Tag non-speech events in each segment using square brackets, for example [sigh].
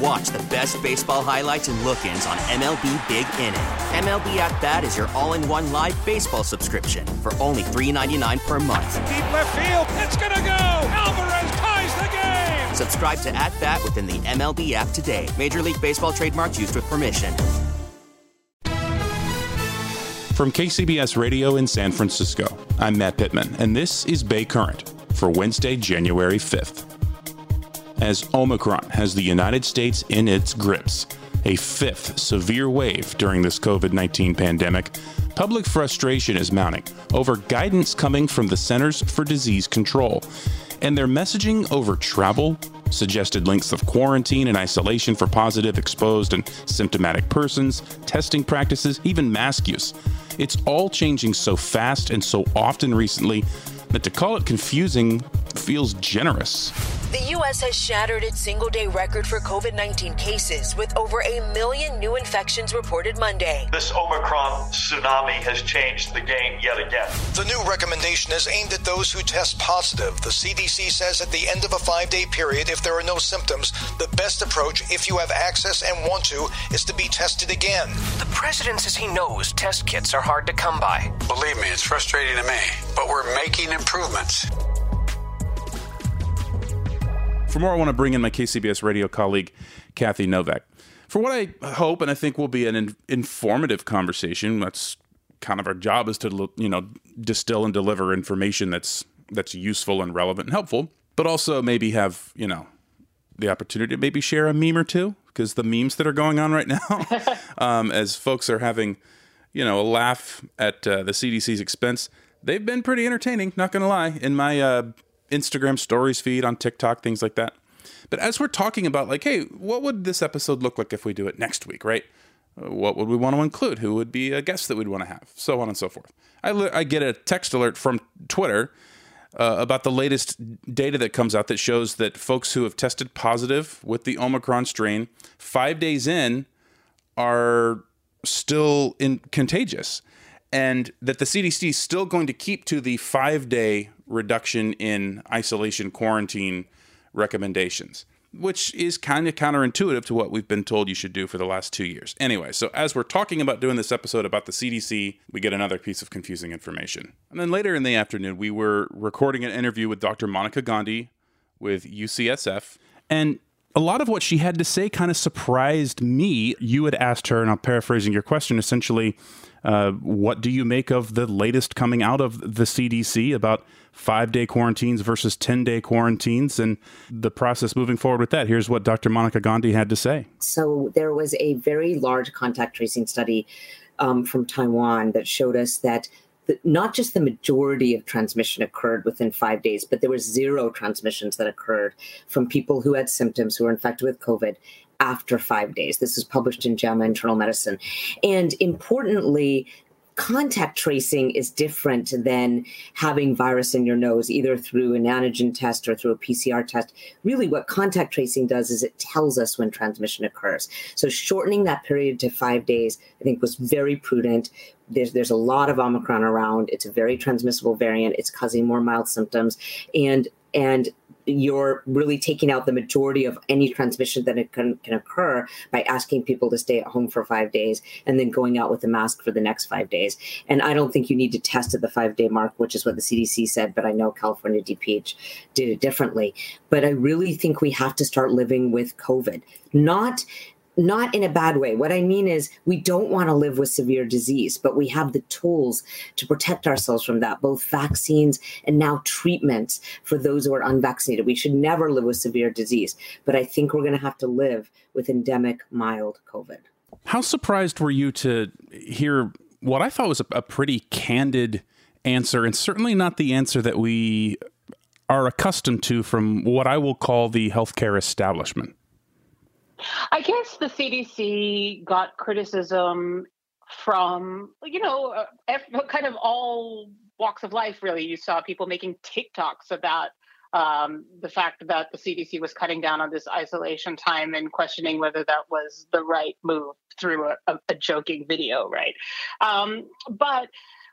And watch the best baseball highlights and look-ins on MLB Big Inning. MLB At Bat is your all-in-one live baseball subscription for only $3.99 per month. Deep left field, it's gonna go. Alvarez ties the game. Subscribe to At Bat within the MLB app today. Major League Baseball trademarks used with permission. From KCBS Radio in San Francisco, I'm Matt Pittman, and this is Bay Current for Wednesday, January 5th. As Omicron has the United States in its grips, a fifth severe wave during this COVID 19 pandemic, public frustration is mounting over guidance coming from the Centers for Disease Control and their messaging over travel, suggested lengths of quarantine and isolation for positive, exposed, and symptomatic persons, testing practices, even mask use. It's all changing so fast and so often recently that to call it confusing feels generous. The U.S. has shattered its single day record for COVID 19 cases with over a million new infections reported Monday. This Omicron tsunami has changed the game yet again. The new recommendation is aimed at those who test positive. The CDC says at the end of a five day period, if there are no symptoms, the best approach, if you have access and want to, is to be tested again. The president says he knows test kits are hard to come by. Believe me, it's frustrating to me, but we're making improvements. For more, I want to bring in my KCBS radio colleague, Kathy Novak. For what I hope and I think will be an in- informative conversation, that's kind of our job is to you know distill and deliver information that's that's useful and relevant and helpful, but also maybe have you know the opportunity to maybe share a meme or two because the memes that are going on right [laughs] now, um, as folks are having you know a laugh at uh, the CDC's expense, they've been pretty entertaining. Not gonna lie, in my uh, Instagram stories feed on TikTok, things like that. But as we're talking about, like, hey, what would this episode look like if we do it next week, right? What would we want to include? Who would be a guest that we'd want to have? So on and so forth. I, I get a text alert from Twitter uh, about the latest data that comes out that shows that folks who have tested positive with the Omicron strain five days in are still in contagious and that the CDC is still going to keep to the five day reduction in isolation quarantine recommendations, which is kind of counterintuitive to what we've been told you should do for the last two years. Anyway, so as we're talking about doing this episode about the CDC, we get another piece of confusing information. And then later in the afternoon, we were recording an interview with Dr. Monica Gandhi with UCSF. And a lot of what she had to say kind of surprised me. You had asked her, and I'm paraphrasing your question essentially, uh, what do you make of the latest coming out of the CDC about five day quarantines versus 10 day quarantines and the process moving forward with that? Here's what Dr. Monica Gandhi had to say. So, there was a very large contact tracing study um, from Taiwan that showed us that not just the majority of transmission occurred within five days, but there was zero transmissions that occurred from people who had symptoms who were infected with COVID after five days. This was published in JAMA Internal Medicine. And importantly, contact tracing is different than having virus in your nose, either through an antigen test or through a PCR test. Really, what contact tracing does is it tells us when transmission occurs. So, shortening that period to five days, I think, was very prudent. There's, there's a lot of Omicron around. It's a very transmissible variant. It's causing more mild symptoms. And and you're really taking out the majority of any transmission that it can, can occur by asking people to stay at home for five days and then going out with a mask for the next five days. And I don't think you need to test at the five day mark, which is what the CDC said, but I know California DPH did it differently. But I really think we have to start living with COVID, not not in a bad way. What I mean is, we don't want to live with severe disease, but we have the tools to protect ourselves from that, both vaccines and now treatments for those who are unvaccinated. We should never live with severe disease, but I think we're going to have to live with endemic mild COVID. How surprised were you to hear what I thought was a, a pretty candid answer, and certainly not the answer that we are accustomed to from what I will call the healthcare establishment? I guess the CDC got criticism from, you know, uh, kind of all walks of life, really. You saw people making TikToks about um, the fact that the CDC was cutting down on this isolation time and questioning whether that was the right move through a, a, a joking video, right? Um, but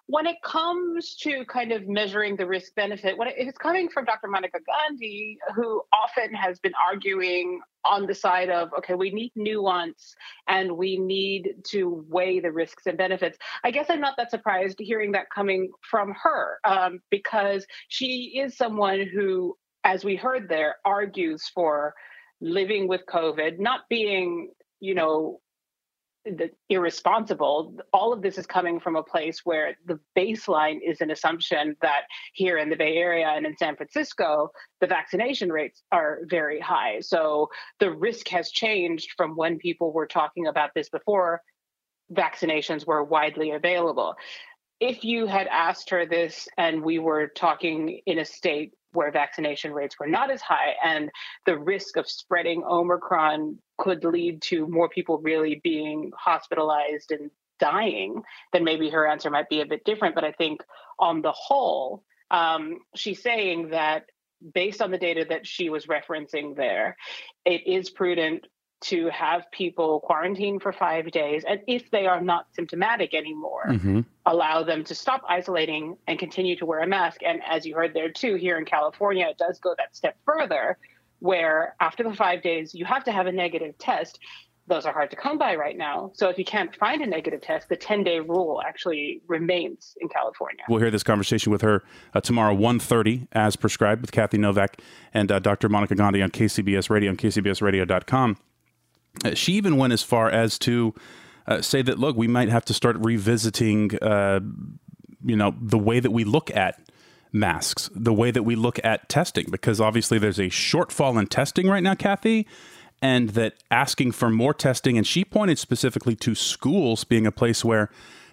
when it comes to kind of measuring the risk benefit, when it's coming from Dr. Monica Gandhi, who often has been arguing on the side of, okay, we need nuance and we need to weigh the risks and benefits. I guess I'm not that surprised hearing that coming from her um, because she is someone who, as we heard there, argues for living with COVID, not being, you know, irresponsible all of this is coming from a place where the baseline is an assumption that here in the bay area and in san francisco the vaccination rates are very high. So the risk has changed from when people were talking about this before vaccinations were widely available. If you had asked her this and we were talking in a state where vaccination rates were not as high and the risk of spreading omicron could lead to more people really being hospitalized and dying then maybe her answer might be a bit different. But i think on the whole um, she's saying that based on the data that she was referencing there it is prudent to have people quarantine for five days. And if they are not symptomatic anymore, mm-hmm. allow them to stop isolating and continue to wear a mask. And as you heard there too, here in California, it does go that step further, where after the five days, you have to have a negative test. Those are hard to come by right now. So if you can't find a negative test, the 10 day rule actually remains in California. We'll hear this conversation with her uh, tomorrow, 1.30, as prescribed with Kathy Novak and uh, Dr. Monica Gandhi on KCBS Radio and KCBSradio.com. She even went as far as to uh, say that, look, we might have to start revisiting, uh, you know, the way that we look at masks, the way that we look at testing, because obviously there's a shortfall in testing right now, Kathy, and that asking for more testing, and she pointed specifically to schools being a place where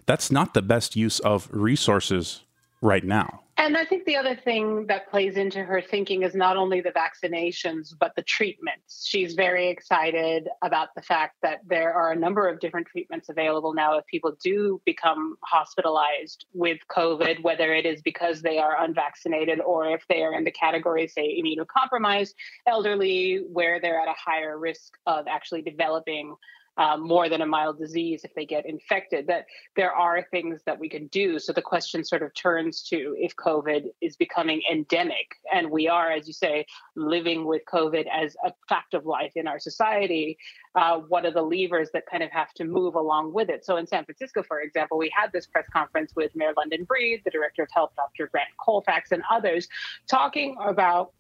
that's not the best use of resources right now. And I think the other thing that plays into her thinking is not only the vaccinations, but the treatments. She's very excited about the fact that there are a number of different treatments available now if people do become hospitalized with COVID, whether it is because they are unvaccinated or if they are in the category, say, immunocompromised, elderly, where they're at a higher risk of actually developing um, more than a mild disease if they get infected, that there are things that we can do. So the question sort of turns to if COVID is becoming endemic, and we are, as you say, living with COVID as a fact of life in our society. Uh, what are the levers that kind of have to move along with it? So in San Francisco, for example, we had this press conference with Mayor London Breed, the Director of Health, Dr. Grant Colfax, and others talking about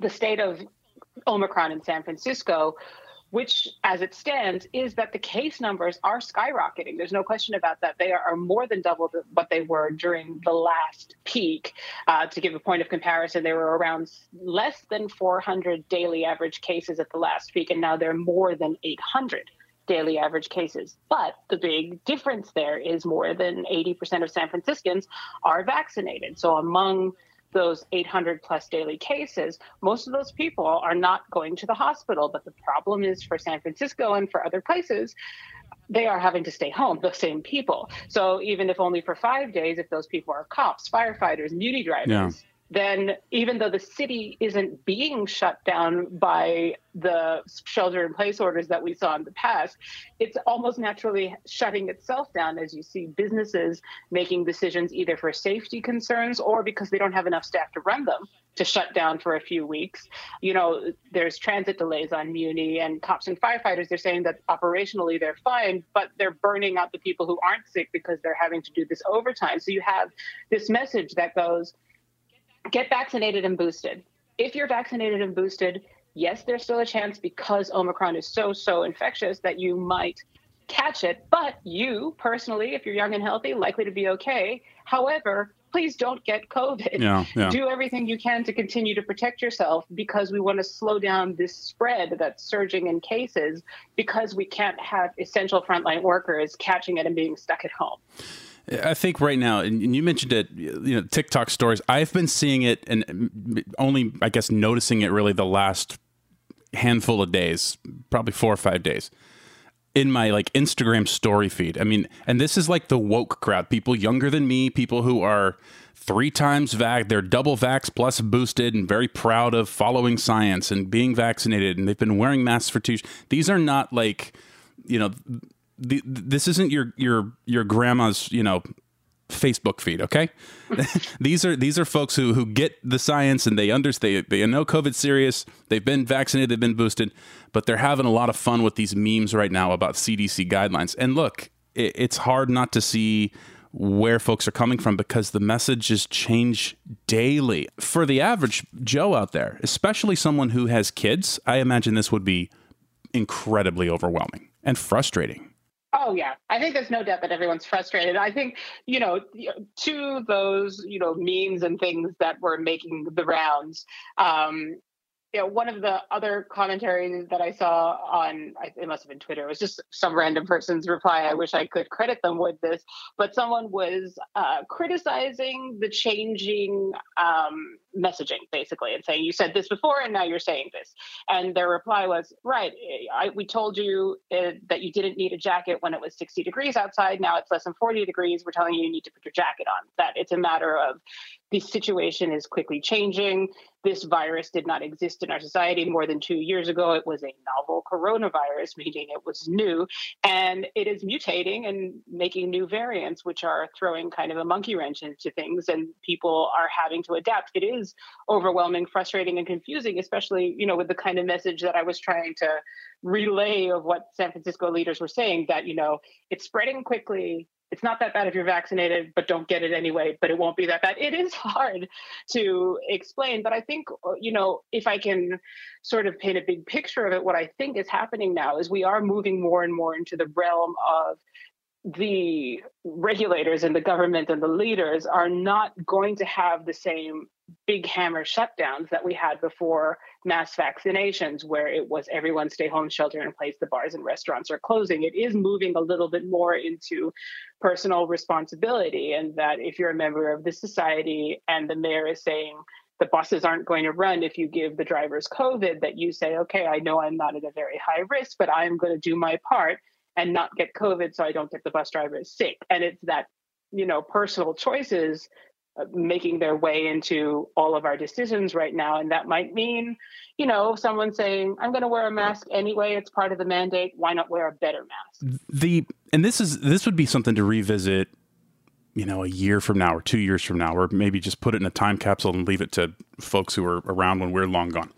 the state of Omicron in San Francisco, which, as it stands, is that the case numbers are skyrocketing. There's no question about that. They are more than double what they were during the last peak. Uh, to give a point of comparison, they were around less than 400 daily average cases at the last peak, and now they're more than 800 daily average cases. But the big difference there is more than 80% of San Franciscans are vaccinated. So among those 800 plus daily cases, most of those people are not going to the hospital. But the problem is for San Francisco and for other places, they are having to stay home, the same people. So even if only for five days, if those people are cops, firefighters, muni drivers, yeah then even though the city isn't being shut down by the shelter in place orders that we saw in the past, it's almost naturally shutting itself down as you see businesses making decisions either for safety concerns or because they don't have enough staff to run them to shut down for a few weeks. You know, there's transit delays on Muni and cops and firefighters. They're saying that operationally they're fine, but they're burning out the people who aren't sick because they're having to do this overtime. So you have this message that goes, get vaccinated and boosted. If you're vaccinated and boosted, yes, there's still a chance because Omicron is so, so infectious that you might catch it, but you personally, if you're young and healthy, likely to be okay. However, please don't get COVID. Yeah, yeah. Do everything you can to continue to protect yourself because we want to slow down this spread that's surging in cases because we can't have essential frontline workers catching it and being stuck at home. I think right now, and you mentioned it, you know, TikTok stories. I've been seeing it and only, I guess, noticing it really the last handful of days, probably four or five days in my like Instagram story feed. I mean, and this is like the woke crowd, people younger than me, people who are three times vax, they're double vax plus boosted and very proud of following science and being vaccinated and they've been wearing masks for two. These are not like, you know, the, this isn't your your your grandma's, you know, Facebook feed, okay? [laughs] these are these are folks who who get the science and they understand they, they know COVID's serious. They've been vaccinated, they've been boosted, but they're having a lot of fun with these memes right now about CDC guidelines. And look, it, it's hard not to see where folks are coming from because the messages change daily. For the average Joe out there, especially someone who has kids, I imagine this would be incredibly overwhelming and frustrating. Oh yeah, I think there's no doubt that everyone's frustrated. I think you know, to those you know memes and things that were making the rounds. Um, you know, one of the other commentaries that I saw on, it must have been Twitter, it was just some random person's reply. I wish I could credit them with this, but someone was uh, criticizing the changing um, messaging, basically, and saying, You said this before, and now you're saying this. And their reply was, Right, I, we told you uh, that you didn't need a jacket when it was 60 degrees outside. Now it's less than 40 degrees. We're telling you you need to put your jacket on. That it's a matter of the situation is quickly changing. This virus did not exist in our society more than two years ago. It was a novel coronavirus, meaning it was new, and it is mutating and making new variants, which are throwing kind of a monkey wrench into things, and people are having to adapt. It is overwhelming, frustrating, and confusing, especially you know with the kind of message that I was trying to relay of what San Francisco leaders were saying that you know it's spreading quickly it's not that bad if you're vaccinated, but don't get it anyway, but it won't be that bad. It is hard to explain, but I think, you know, if I can sort of paint a big picture of it, what I think is happening now is we are moving more and more into the realm of the regulators and the government and the leaders are not going to have the same big hammer shutdowns that we had before mass vaccinations, where it was everyone stay home, shelter in place, the bars and restaurants are closing. It is moving a little bit more into personal responsibility, and that if you're a member of the society and the mayor is saying, the buses aren't going to run if you give the drivers COVID, that you say, okay, I know I'm not at a very high risk, but I'm going to do my part and not get COVID so I don't get the bus drivers sick. And it's that, you know, personal choices Uh, making their way into all of our decisions right now. And that might mean, you know, someone saying, I'm going to wear a mask anyway. It's part of the mandate. Why not wear a better mask? The, and this is, this would be something to revisit you know, a year from now or two years from now, or maybe just put it in a time capsule and leave it to folks who are around when we're long gone.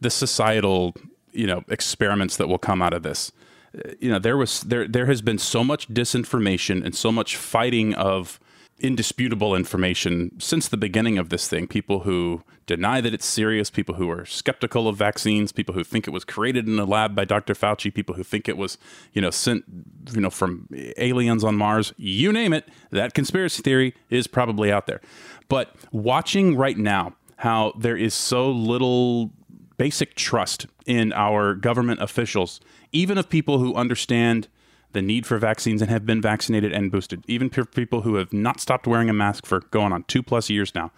The societal, you know, experiments that will come out of this uh, you know there was there there has been so much disinformation and so much fighting of indisputable information since the beginning of this thing people who deny that it's serious people who are skeptical of vaccines people who think it was created in a lab by Dr. Fauci people who think it was you know sent you know from aliens on Mars you name it that conspiracy theory is probably out there but watching right now how there is so little basic trust in our government officials even of people who understand the need for vaccines and have been vaccinated and boosted, even people who have not stopped wearing a mask for going on two plus years now.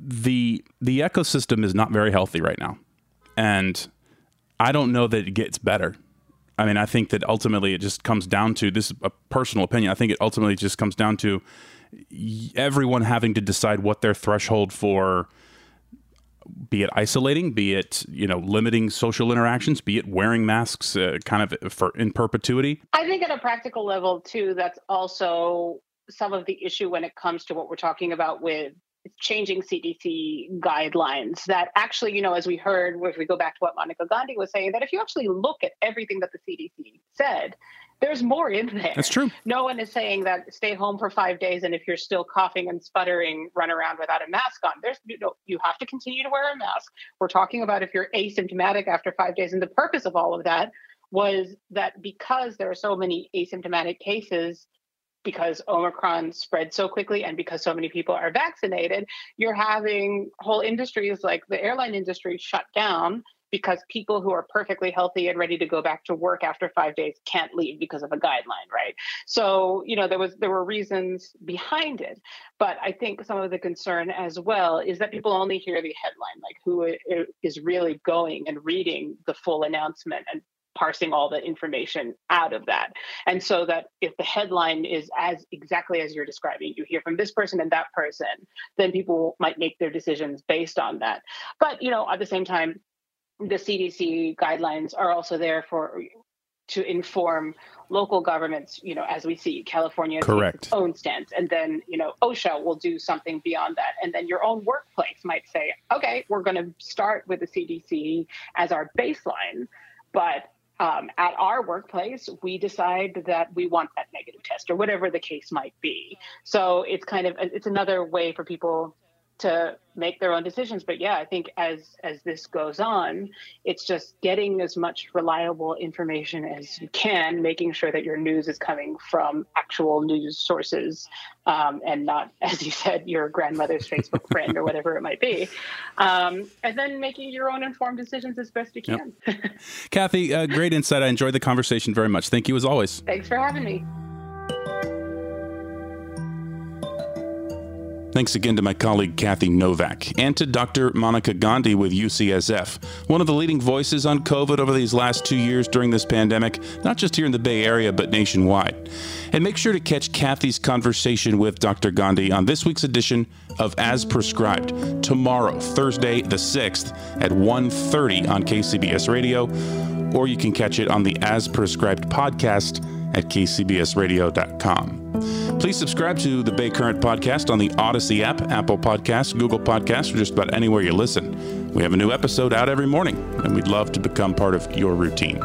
The the ecosystem is not very healthy right now. And I don't know that it gets better. I mean, I think that ultimately it just comes down to this is a personal opinion. I think it ultimately just comes down to everyone having to decide what their threshold for be it isolating, be it you know limiting social interactions, be it wearing masks, uh, kind of for in perpetuity. I think at a practical level too, that's also some of the issue when it comes to what we're talking about with changing CDC guidelines. That actually, you know, as we heard, if we go back to what Monica Gandhi was saying, that if you actually look at everything that the CDC said, there's more in there. That's true. No one is saying that stay home for five days and if you're still coughing and sputtering, run around without a mask on. There's you know you have to continue to wear a mask. We're talking about if you're asymptomatic after five days, and the purpose of all of that was that because there are so many asymptomatic cases, because Omicron spread so quickly and because so many people are vaccinated, you're having whole industries like the airline industry shut down because people who are perfectly healthy and ready to go back to work after five days can't leave because of a guideline, right? So, you know, there was there were reasons behind it, but I think some of the concern as well is that people only hear the headline, like who is really going and reading the full announcement and parsing all the information out of that. And so that if the headline is as exactly as you're describing, you hear from this person and that person, then people might make their decisions based on that. But, you know, at the same time, the CDC guidelines are also there for to inform local governments, you know, as we see California Correct. its own stance. And then, you know, OSHA will do something beyond that. And then your own workplace might say, okay, we're going to start with the CDC as our baseline, but um, at our workplace, we decide that we want that negative test or whatever the case might be. So it's kind of it's another way for people to make their own decisions. But yeah i think as as this goes on it's just getting as much reliable information as you can making sure that your news is coming from actual news sources um, and not [laughs] as you said your grandmother's facebook friend or whatever it might be. Um, and then making your own informed decisions as best you can. Yep. [laughs] kathy uh, great insight. I enjoyed the conversation very much. Thank you as always. Thanks for having me Thanks again to my colleague Kathy Novak and to Dr. Monica Gandhi with UCSF, one of the leading voices on COVID over these last two years during this pandemic, not just here in the Bay Area, but nationwide. And make sure to catch Kathy's conversation with Dr. Gandhi on this week's edition of As Prescribed, tomorrow, Thursday the 6th at 1.30 on KCBS Radio, or you can catch it on the As Prescribed podcast at kcbsradio.com. Please subscribe to the Bay Current podcast on the Audacy app, Apple Podcasts, Google Podcasts, or just about anywhere you listen. We have a new episode out every morning, and we'd love to become part of your routine.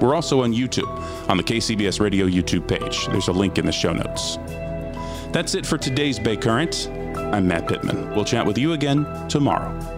We're also on YouTube, on the KCBS Radio YouTube page. There's a link in the show notes. That's it for today's Bay Current. I'm Matt Pittman. We'll chat with you again tomorrow.